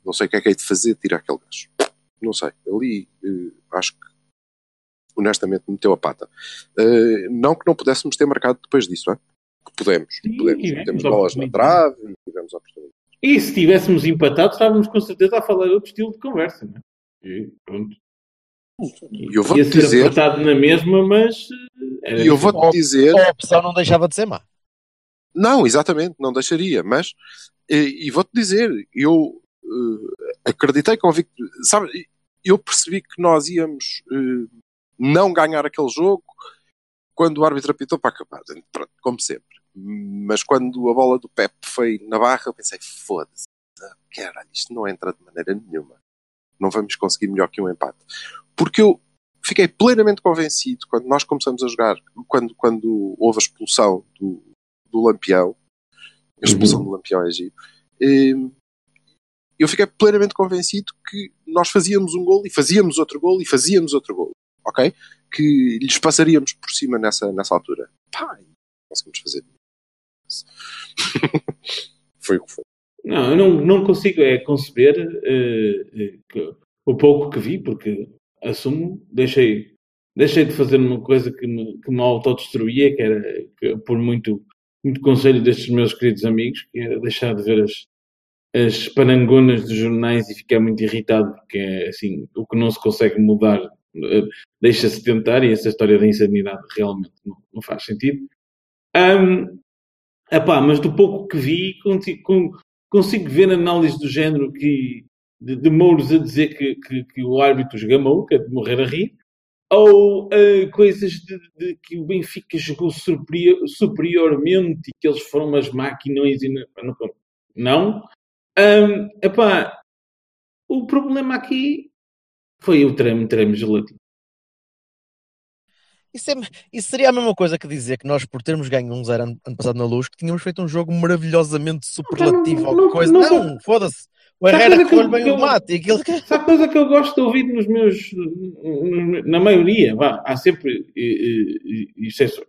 não sei o que é que é de fazer, tirar aquele gajo. Não sei. Ali eh, acho que honestamente meteu a pata. Eh, não que não pudéssemos ter marcado depois disso, é? Que podemos, Sim, podemos. Temos bolas na trave e tivemos a oportunidade. E se tivéssemos empatado, estávamos com certeza a falar outro estilo de conversa, não é? E pronto. E eu Ia vou-te dizer, apertado na mesma, mas. eh, Era e eu vou-te dizer, A opção não deixava de ser má. Não, exatamente, não deixaria, mas e, e vou-te dizer, eu eh, acreditei convicto, sabe, eu percebi que nós íamos eh, não ganhar aquele jogo quando o árbitro apitou para acabar, pronto, como sempre. Mas quando a bola do Pep foi na barra, eu pensei, foda-se, caralho, isto não entra de maneira nenhuma. Não vamos conseguir melhor que um empate. Porque eu fiquei plenamente convencido quando nós começamos a jogar, quando, quando houve a expulsão do, do Lampião, a expulsão do Lampião é giro, eh, eu fiquei plenamente convencido que nós fazíamos um gol e fazíamos outro gol e fazíamos outro gol, ok? Que lhes passaríamos por cima nessa, nessa altura. Pá, conseguimos fazer. foi o que foi. Não, eu não, não consigo é, conceber eh, que- o pouco que vi, porque assumo, deixei, deixei de fazer uma coisa que me, que me autodestruía, que era que, por muito, muito conselho destes meus queridos amigos, que era deixar de ver as, as parangonas dos jornais e ficar muito irritado, porque é assim, o que não se consegue mudar eh, deixa-se tentar, e essa história da insanidade realmente não, não faz sentido. Ahm, epá, mas do pouco que vi, consigo, con- consigo ver análise do género que de, de Mouros a dizer que, que, que o árbitro esgamou, que é de morrer a rir, ou ah, coisas de, de que o Benfica jogou superior- superiormente e que eles foram umas máquinas e não. não. Ahm, epá, o problema aqui foi o treme, treme gelativo. Isso, é- isso seria a mesma coisa que dizer que nós, por termos ganho um zero ano, ano passado na luz, que tínhamos feito um jogo maravilhosamente superlativo não- ou não- coisa. não- Não, foda-se. O Herrera correu bem o mate aquilo que. Sabe a coisa que eu gosto de ouvir nos meus. Na maioria, vá, há sempre exceções,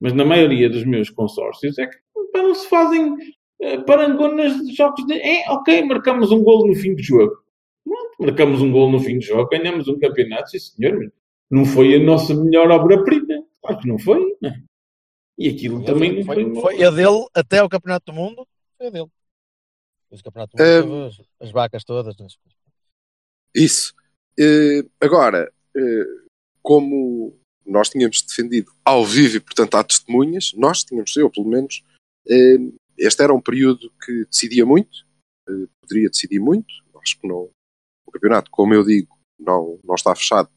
mas na maioria dos meus consórcios é que pá, não se fazem eh, parangonas de jogos de. É, ok, marcamos um golo no fim do jogo. Pronto, marcamos um golo no fim do jogo, ganhamos um campeonato, sim senhor. Mas Não foi a nossa melhor obra-prima. Claro que não foi, não é? E aquilo também não foi. foi, foi a dele até ao Campeonato do Mundo. Foi a dele. Depois o Campeonato do Mundo teve as, as vacas todas. não sei. Isso. Eh, agora, eh, como nós tínhamos defendido ao vivo e, portanto, há testemunhas, nós tínhamos, eu pelo menos, eh, este era um período que decidia muito, poderia decidir muito. Acho que não. O campeonato, como eu digo, não, não está fechado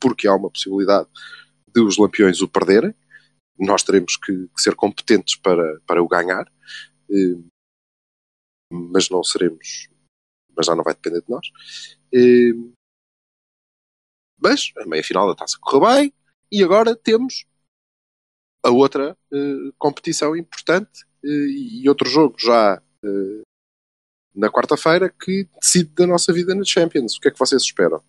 porque há uma possibilidade de os lampiões o perderem. Nós teremos que, que ser competentes para, para o ganhar, eh, mas não seremos. Mas já não vai depender de nós. Eh, mas a meia final da taça correu bem e agora temos a outra eh, competição importante e outro jogo já na quarta-feira que decide da nossa vida na Champions. O que é que vocês esperam?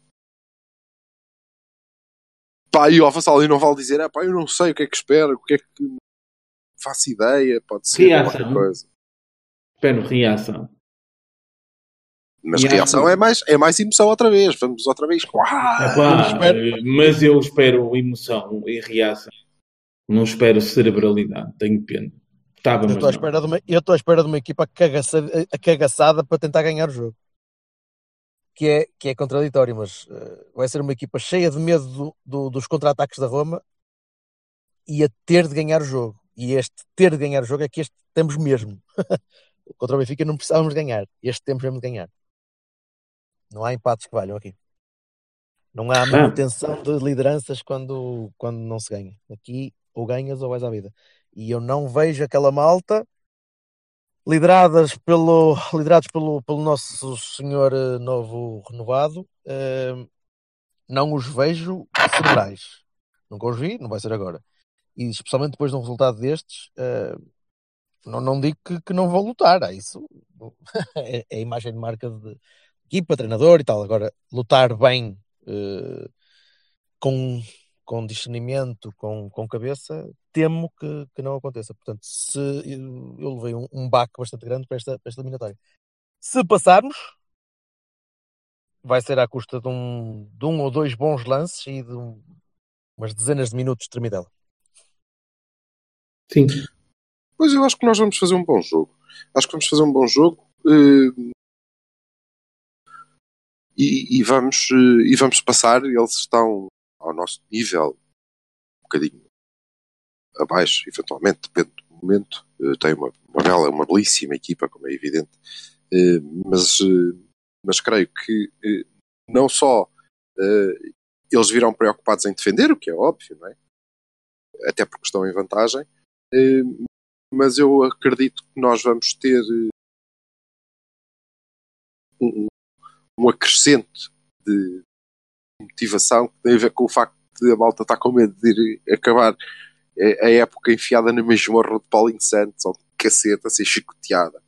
Pá, e o Vassal não vale dizer, ah, pá, eu não sei o que é que espero, o que é que faço ideia, pode ser Reação. qualquer coisa. Espero reação. Mas reação acho- é mais, é mais emoção outra vez. Vamos outra vez. Uau! Epá, espero- eh, mas eu espero emoção e reação. Não espero cerebralidade. Tenho pena. Estava, Eu estou à espera de uma, eu estou à espera de uma equipa cagaçada, cagaçada para tentar ganhar o jogo. Que é, que é contraditório, mas eh, vai ser uma equipa cheia de medo do- do- dos contra-ataques da Roma e a ter de ganhar o jogo. E este ter de ganhar o jogo é que este temos mesmo. Contra o Benfica não precisávamos ganhar. Este temos mesmo de ganhar. Não há empates que valham aqui. Não há manutenção de lideranças quando, quando não se ganha. Aqui ou ganhas ou vais à vida. E eu não vejo aquela malta lideradas pelo, liderados pelo, pelo nosso senhor eh, novo renovado. eh, não os vejo cerebrais. Nunca os vi, não vai ser agora. E especialmente depois de um resultado destes, eh, não, não digo que, que não vão lutar. Ah, isso é, é a imagem de marca de equipa, treinador e tal. Agora, lutar bem eh, com, com discernimento, com, com cabeça, temo que, que não aconteça. Portanto, se eu, eu levei um, um baque bastante grande para esta, para esta eliminatória. Se passarmos, vai ser à custa de um, de um ou dois bons lances e de um- umas dezenas de minutos de tremidela. Sim. Pois eu acho que nós vamos fazer um bom jogo. Acho que vamos fazer um bom jogo. eh, e, e vamos, eh, e vamos passar. Eles estão ao nosso nível, um bocadinho abaixo, eventualmente, depende do momento. Eh, Tem uma, uma bela, uma belíssima equipa, como é evidente. Eh, Mas, eh, mas creio que não só eles virão preocupados em defender, o que é óbvio, não é? Até porque estão em vantagem. Mas eu acredito que nós vamos ter um, um acrescente de motivação que tem a ver com o facto de a malta estar com medo de ir acabar a época enfiada na masmorra de Paulinho Santos ou de caceta a ser chicoteada.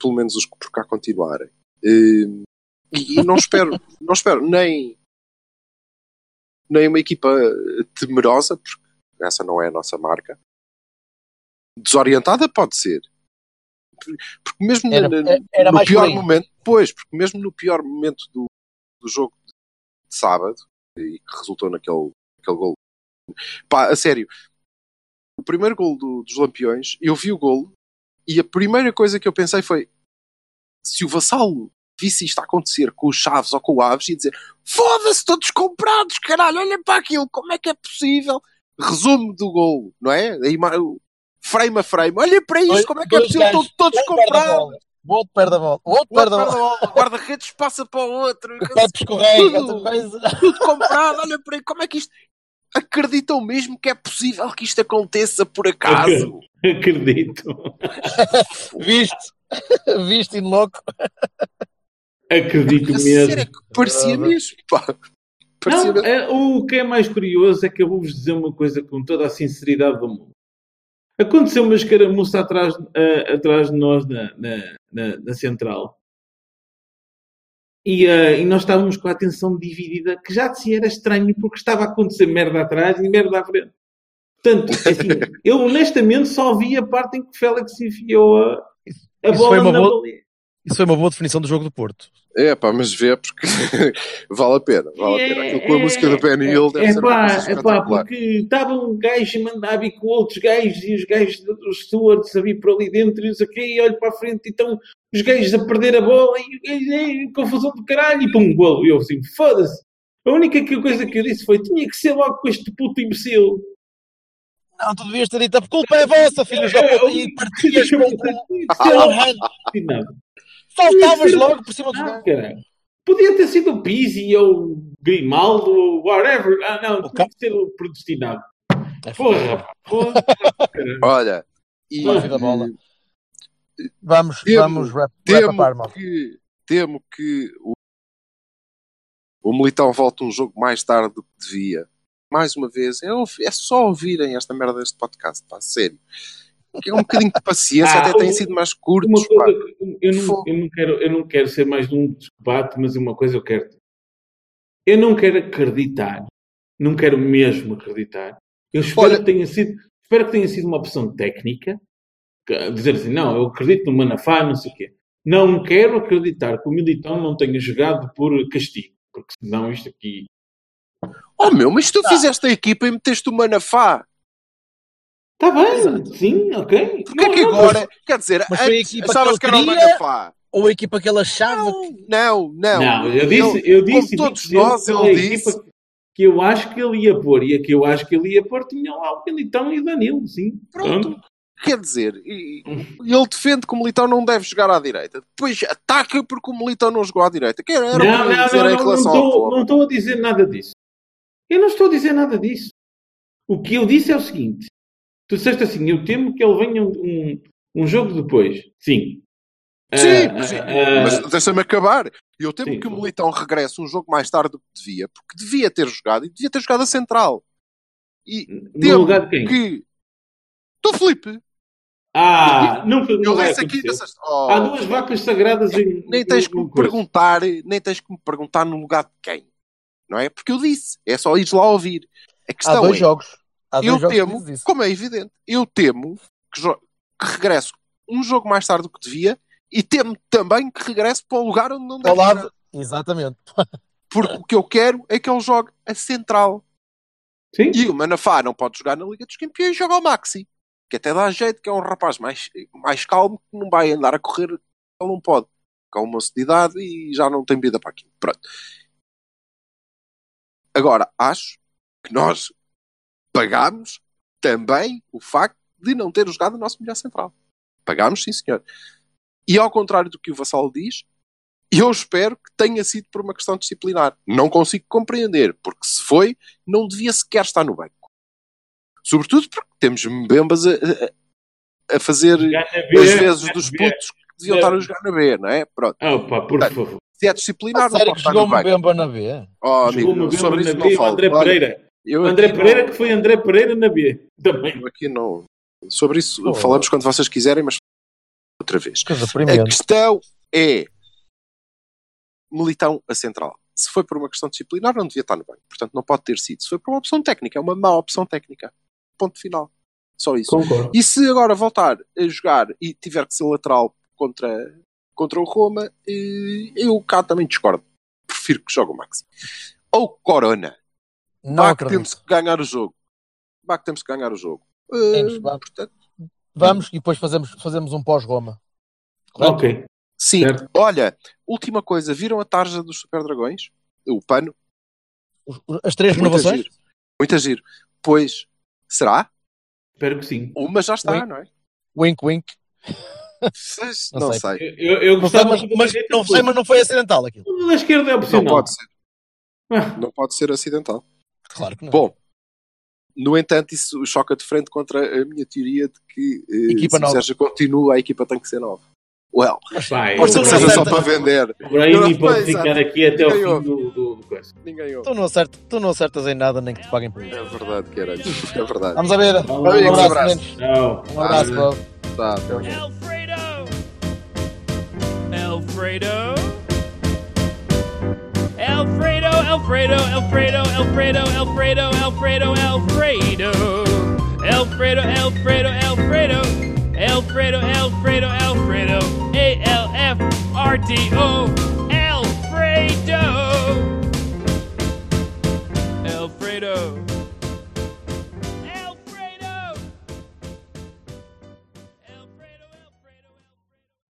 Pelo menos os que por cá continuarem. Eh, E, e não espero, não espero nem, nem uma equipa temerosa, porque essa não é a nossa marca. Desorientada pode ser. Porque mesmo Era- no, era no pior momento, pois, porque mesmo no pior momento do, do jogo de sábado, e que resultou naquele, naquele gol. Pá, a sério, o primeiro gol do- dos Lampiões, eu vi o gol e a primeira coisa que eu pensei foi se o Vassalo visse isto acontecer com os Chaves ou com o Aves ia dizer foda-se, todos comprados, caralho, olha para aquilo, como é que é possível? Resumo do gol, não é? A ima- o frame a frame, olha para isto, como é que é possível? Estão todos a comprados. O outro perde a bola, o outro O outro perde a bola, o guarda-redes passa para o outro. o Pepe escorrega, Tudo. outra coisa. tudo comprado, olha para aí, como é que isto. Acreditam mesmo que é possível que isto aconteça por acaso? Acredito. Viste? Viste, in loco? Acredito mesmo. sério, é que parecia mesmo, pá. Parecia Não, mesmo. é, o que é mais curioso é que eu vou-vos dizer uma coisa com toda a sinceridade do mundo. Aconteceu uma escaramuça atrás, ah, atrás de nós na, na, na- na central. E, ah, e nós estávamos com a atenção dividida, que já de si era estranho, porque estava a acontecer merda atrás e merda à frente. Portanto, assim, eu honestamente só vi a parte em que o Félix enfiou a, a bola na boa- baliza. Isso foi uma boa definição do jogo do Porto. É pá, mas vê, porque vale a pena, vale a pena. Aquilo com a música do Benny Hill deve é ser uma pá, coisa é pá, porque estava um gajo a mandar vir com outros gajos e os gajos dos stewards a vir por ali dentro e não sei o quê, e olho para a frente e estão os gajos a perder a bola e o gajo, "Ei, confusão do caralho e pum, golo. E eu assim, foda-se. A única coisa que eu disse foi, tinha que ser logo com este puto imbecil. Não, tu devias ter dito, a culpa é vossa, filhos da puta, e partias com E nada. Saltavas logo por cima dos Ah, caralho. Podia ter sido o Pizzi ou o Grimaldo ou whatever. Ah, não, O tinha que ser o predestinado. É Porra, porra. Olha, e. Vamos, Temo- vamos wrap temo malta. que, temo que o, o Militão volte um jogo mais tarde do que devia. Mais uma vez, é, é só ouvirem esta merda deste podcast, pá, sério. Que é um bocadinho de paciência, Ah, até têm sido mais curtos, coisa, eu não, eu, não quero, eu não quero ser mais um debate, mas uma coisa eu quero. Eu não quero acreditar, não quero mesmo acreditar. Eu espero, Olha- que, tenha sido, espero que tenha sido uma opção técnica, que- dizer assim, não, eu acredito no Manafá, não sei o quê. Não quero acreditar que o Militão não tenha jogado por castigo, porque senão isto aqui. Oh meu, mas tu fizeste a equipa e meteste o Manafá. Está bem, sim, ok. Porquê Não, que não, agora, quer dizer, Mas foi a equipa achavas que que era o queria? Manafá? Ou a equipa que ele achava que. Não, não. Não, eu disse, Ele- eu disse, como todos disse nós, é ele a disse. equipa que eu acho que ele ia pôr. E a que eu acho que ele ia pôr tinha lá o Militão e o Danilo, sim. Pronto. Quer dizer, e- ele defende que o Militão não deve jogar à direita. Depois ataca porque o Militão não jogou à direita. Que era, que Não, não, dizer não, não, não estou, não estou a dizer nada disso. Eu não estou a dizer nada disso. O que eu disse é o seguinte: tu disseste assim, eu temo que ele venha um, um, um jogo depois. Sim. Sim, Ah, sim, ah, mas deixa-me acabar. Eu temo sim, que o sim. Militão regresse um jogo mais tarde do que devia, porque devia ter jogado e devia ter jogado a central. E no temo lugar de quem? que. Do Felipe. Ah, nunca não Eu vai disse aqui Oh, Há duas vacas sagradas em. nem tens que me coisa. perguntar, nem tens que me perguntar no lugar de quem. Não é? Porque eu disse, é só ires lá ouvir. A Há questão dois é, jogos. Eu que temo, como é evidente, eu temo que, que regresse um jogo mais tarde do que devia e temo também que regresse para o lugar onde não deve Ao lado. Exatamente. Porque o que eu quero é que ele jogue a central. Sim? E o Manafá não pode jogar na Liga dos Campeões e joga ao Maxi. Que até dá jeito, que é um rapaz mais, mais calmo, que não vai andar a correr, ele não pode. Com uma de idade e já não tem vida para aquilo. Pronto. Agora, acho que nós pagámos também o facto de não ter jogado o nosso melhor central. Pagámos, sim senhor. E ao contrário do que o Vassal diz, eu espero que tenha sido por uma questão disciplinar. Não consigo compreender, porque se foi, não devia sequer estar no banco. Sobretudo porque temos Mbembas a, a, a fazer B, as vezes dos B. putos que deviam estar a jogar na B, não é? Pronto. Opa, por favor. Se é disciplinar, não Sério pode que estar jogou no banco. Mbemba na B? Oh, Jogou amigo, uma vez sobre na isso B, o falo. André Olha, Pereira. Eu André Pereira não- que foi André Pereira na B. Também. eu aqui não. Sobre isso Oh. falamos quando vocês quiserem, mas outra vez. Coisa A questão é Militão a central. Se foi por uma questão disciplinar, não devia estar no banco. Portanto, não pode ter sido. Se foi por uma opção técnica, é uma má opção técnica. Ponto final. Só isso. Concordo. E se agora voltar a jogar e tiver que ser lateral contra, contra o Roma, eh, eu cá também discordo. Prefiro que jogue o Maxi. Ou Corona. Não acredito. temos que ganhar o jogo. Que temos que ganhar o jogo. Eh, Temos, vamos. portanto, Vamos e depois fazemos, fazemos um pós-Roma. Ok. sim. Certo. Olha, última coisa. Viram a tarja dos Super Dragões? O pano? As três Muito renovações? giro. Muito giro. Pois, será? Espero que sim. Uma já está, Wink. não é? Wink, wink. Não Não, sei. sei. Eu, eu, Não gostava mas, mas, não sei, mas não foi acidental aquilo. O da esquerda é Não opcional. pode ser. Ah, Não pode ser acidental. Claro que não. Bom, no entanto, isso choca de frente contra a minha teoria de que eh, Equipa se nova. o Sérgio continua, a equipa tem que ser nova. Well, Vai. pode ser que seja só acerta- para vender. O Brahimi Eu- pode ficar aqui até Ninguém fim ouve. do, do, do coisa. Ninguém ouve. Tu não, acertas, tu não acertas em nada, nem que te paguem por isso. É verdade, caralho. É verdade. Vamos a ver. Um abraço, abraço. meninos. Não. Um abraço, Ah, Bob. Tá, até hoje. Alfredo! Alfredo! Alfredo, Alfredo, Alfredo, Alfredo, Alfredo, Alfredo, Alfredo, Alfredo, Alfredo, Alfredo, Alfredo, Alfredo, Alfredo, A L F R D O, Alfredo, Alfredo.